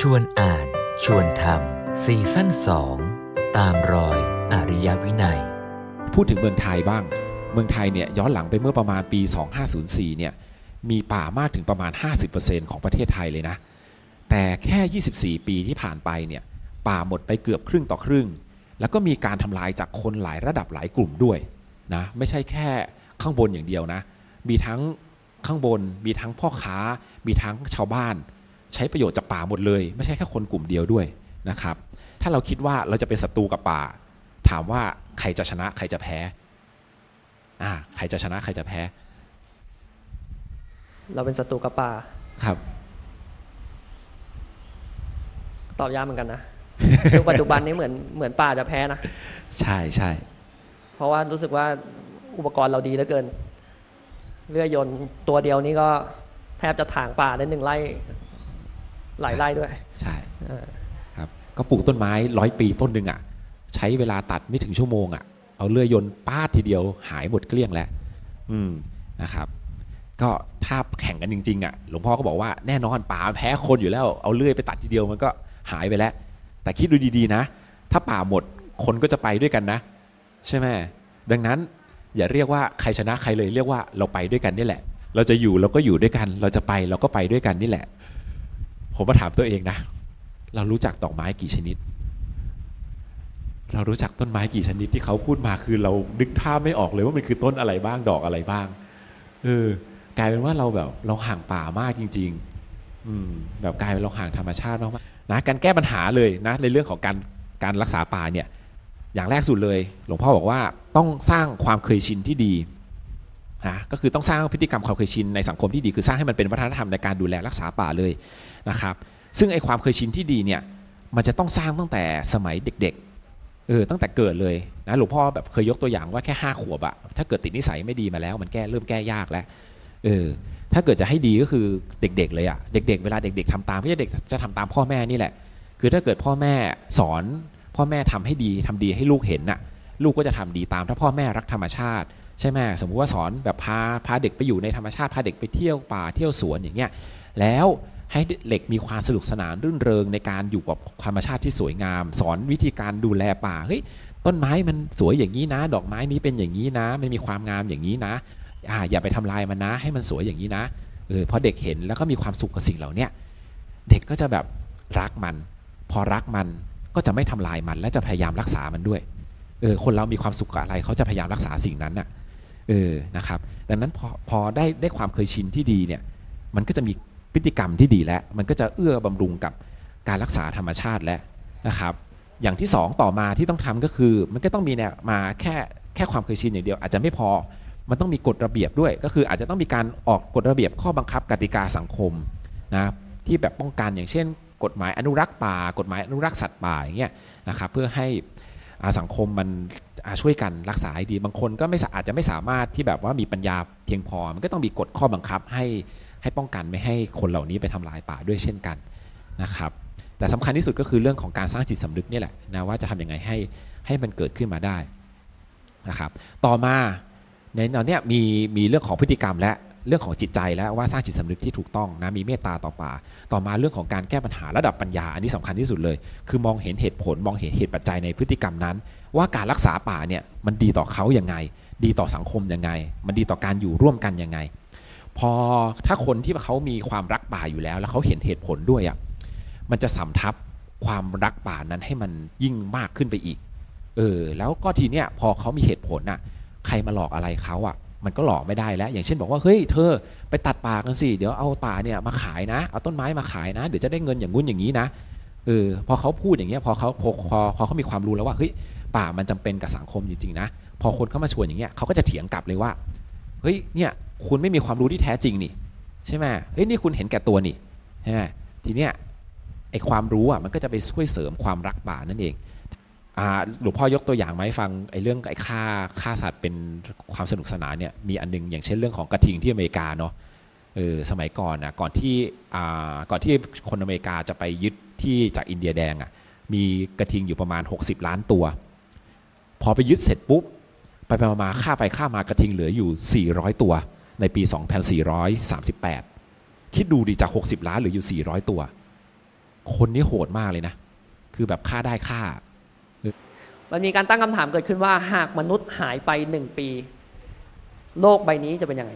ชวนอ่าน ชวนทำซีซั่นสองตามรอยอริยวินัย พูดถึงเมืองไทยบ้าง เมืองไทยเนี่ยย้อนหลังไปเมื่อประมาณปี 2504 เนี่ยมีป่ามากถึงประมาณ 50%ของประเทศไทยเลยนะ แต่แค่ 24 ปีที่ผ่านไปเนี่ยป่าหมดไปเกือบครึ่งต่อครึ่ง แล้วก็มีการทำลายจากคนหลายระดับหลายกลุ่มด้วยนะไม่ใช่แค่ข้างบนอย่างเดียวนะ มีทั้งข้างบน มีทั้งพ่อค้า มีทั้งชาวบ้าน ใช้ประโยชน์จากป่าหมดเลย ไม่ใช่แค่คนกลุ่มเดียวด้วยนะครับ ถ้าเราคิดว่าเราจะเป็นศัตรูกับป่า ถามว่าใครจะชนะใครจะแพ้อ่าใครจะชนะใครจะแพ้ เราเป็นศัตรูกับป่าครับ ตอบยากเหมือนกันนะยุคปัจจุบันนี้เหมือนเหมือนป่าจะแพ้นะใช่ใช่เพราะว่ารู้สึกว่าอุปกรณ์เราดีเหลือเกินเรือยนต์ตัวเดียวนี้ก็แทบจะถางป่าได้หนึ่งไร่ หลายไร่ด้วย ใช่เออครับก็ปลูกต้นไม้ร้อยปีต้นหนึ่งอะ ใช้เวลาตัดไม่ถึงชั่วโมงอะ เอาเลื่อยยนต์ป้าดทีเดียวหายหมดเกลี้ยงแล้ว อืมนะครับ ก็ถ้าแข่งกันจริงๆอะหลวงพ่อก็บอกว่าแน่นอนป่ามันแพ้คนอยู่แล้วเอาเลื่อยไปตัดทีเดียวมันก็หายไปแล้ว แต่คิดดูดีๆนะ ถ้าป่าหมดคนก็จะไปด้วยกันนะ ใช่ไหมดังนั้นอย่าเรียกว่าใครชนะใครเลยเรียกว่าเราไปด้วยกันนี่แหละ เราจะอยู่เราก็อยู่ด้วยกัน เราจะไปเราก็ไปด้วยกันนี่แหละ ผมมาถามตัวเองนะ เรารู้จักดอกไม้กี่ชนิด เรารู้จักต้นไม้กี่ชนิดที่เขาพูดมาคือเรานึกท่าไม่ออกเลยว่ามันคือต้นอะไรบ้างดอกอะไรบ้าง เออกลายเป็นว่าเราแบบเราห่างป่ามากจริง ๆ อืมแบบกลายเป็นเราห่างธรรมชาติมากๆนะการแก้ปัญหาเลยนะ ในเรื่องของการการรักษาป่าเนี่ย อย่างแรกสุดเลย หลวงพ่อบอกว่าต้องสร้างความเคยชินที่ดี นะก็คือต้องสร้างพฤติกรรมความเคยชินในสังคมที่ดีคือสร้างให้มันเป็นวัฒนธรรมในการดูแลรักษาป่าเลยนะครับ ซึ่งไอความเคยชินที่ดีเนี่ยมันจะต้องสร้างตั้งแต่สมัยเด็กๆเออตั้งแต่เกิดเลยนะหลวงพ่อแบบเคยยกตัวอย่างว่าแค่ห้าขวบอะถ้าเกิดติดนิสัยไม่ดีมาแล้ว มันแก้เริ่มแก้ยากแล้วเออถ้าเกิดจะให้ดีก็คือเด็ก ๆ เลยอะเด็ก ๆ เวลาเด็ก ๆทำตามก็จะเด็กจะทำตามพ่อแม่นี่แหละ คือถ้าเกิดพ่อแม่สอน พ่อแม่ทำให้ดีทำดีให้ลูกเห็นน่ะลูกก็จะทำดีตาม ถ้าพ่อแม่รักธรรมชาติ ใช่ไหมสมมุติว่าสอนแบบพาพาเด็กไปอยู่ในธรรมชาติพาเด็กไปเที่ยวป่าเที่ยวสวนอย่างเงี้ยแล้วให้เด็กมีความสนุกสนานรื่นเริงในการอยู่กับธรรมชาติที่สวยงาม สอนวิธีการดูแลป่าเฮ้ยต้นไม้มันสวยอย่างนี้นะ ดอกไม้นี้เป็นอย่างนี้นะมันมีความงามอย่างนี้นะอ่าอย่าไปทำลายมันนะ ให้มันสวยอย่างนี้นะเออพอเด็กเห็นแล้วก็มีความสุขกับสิ่งเหล่านี้เด็กก็จะแบบรักมัน พอรักมันก็จะไม่ทำลายมัน และจะพยายามรักษามันด้วยเออคนเรามีความสุขกับอะไรเขาจะพยายามรักษาสิ่งนั้นน่ะ เออนะครับดังนั้นพอพอได้ได้ความเคยชินที่ดีเนี่ยมันก็จะมีพฤติกรรมที่ดีแล้ว มันก็จะเอื้อบำรุงกับการรักษาธรรมชาติแล้วนะครับ อย่างที่สองต่อมาที่ต้องทำก็คือ มันก็ต้องมีเนี่ยมาแค่แค่ความเคยชินอย่างเดียว อาจจะไม่พอมันต้องมีกฎระเบียบด้วย ก็คืออาจจะต้องมีการออกกฎระเบียบข้อบังคับกติกาสังคมนะที่แบบป้องกันอย่างเช่น กฎหมายอนุรักษ์ป่ากฎหมายอนุรักษ์สัตว์ป่าอย่างเงี้ยนะครับเพื่อให้ สังคมมันช่วยกันรักษาให้ดีบางคนก็ไม่อาจจะไม่สามารถที่แบบว่ามีปัญญาเพียงพอ มันก็ต้องมีกฎข้อบังคับให้ให้ป้องกันไม่ให้คนเหล่านี้ไปทำลายป่าด้วยเช่นกันนะครับ แต่สำคัญที่สุดก็คือเรื่องของการสร้างจิตสำนึกนี่แหละนะว่าจะทำยังไงให้ให้มันเกิดขึ้นมาได้นะครับ ต่อมาในตอนเนี้ยมีมีเรื่องของพฤติกรรมและ เรื่องของจิตใจแล้วว่าสร้างจิตสำนึกที่ถูกต้องนะมีเมตตาต่อป่า ต่อมาเรื่องของการแก้ปัญหาระดับปัญญาอันนี้สำคัญที่สุดเลย คือมองเห็นเหตุผลมองเห็นเหตุปัจจัยในพฤติกรรมนั้น ว่าการรักษาป่าเนี่ยมันดีต่อเขาอย่างไง ดีต่อสังคมยังไง มันดีต่อการอยู่ร่วมกันยังไง พอถ้าคนที่เขามีความรักป่าอยู่แล้ว แล้วเขาเห็นเหตุผลด้วยอะมันจะสำทับความรักป่านั้นให้มันยิ่งมากขึ้นไปอีก เออ แล้วก็ทีเนี้ยพอเขามีเหตุผลน่ะ ใครมาหลอกอะไรเขาอะ มันก็หลอกไม่ได้แล้ว อย่างเช่นบอกว่าเฮ้ยเธอไปตัดป่ากันสิเดี๋ยวเอาป่าเนี่ยมาขายนะ เอาต้นไม้มาขายนะ เดี๋ยวจะได้เงินอย่างงู้นอย่างนี้นะเออพอเขาพูดอย่างเงี้ยพอเขาพอพอพอเขามีความรู้แล้วว่าเฮ้ยป่ามันจำเป็นกับสังคมจริงๆนะพอคนเข้ามาชวนอย่างเงี้ยเขาก็จะเถียงกลับเลยว่าเฮ้ยเนี่ยคุณไม่มีความรู้ที่แท้จริงนี่ใช่ไหมเฮ้ยนี่คุณเห็นแก่ตัวนี่ใช่ไหมทีเนี้ยไอความรู้อะมันก็จะไปช่วยเสริมความรักป่านั่นเอง หลวงพ่อยกตัวอย่างมาให้ฟังไอ้เรื่องไอ้ฆ่าฆ่าสัตว์เป็นความสนุกสนานเนี่ยมีอันนึง อย่างเช่นเรื่องของกระทิงที่อเมริกาเนาะเออสมัยก่อนนะก่อนที่อ่าก่อนที่คนอเมริกาจะไปยึดที่จากอินเดียแดงอะ่ะมีกระทิงอยู่ประมาณ 60 ล้านตัว พอไปยึดเสร็จปุ๊บ ไปไปมาๆฆ่าไปฆ่ามากระทิงเหลืออยู่ 400 ตัว ในปี 2438 คิดดูดิจาก 60 ล้านเหลืออยู่ 400 ตัว คนนี้โหดมากเลยนะ คือแบบฆ่าได้ฆ่า มันมีการตั้งคำถามเกิดขึ้นว่าหากมนุษย์หายไปหนึ่งปี โลกใบนี้จะเป็นยังไง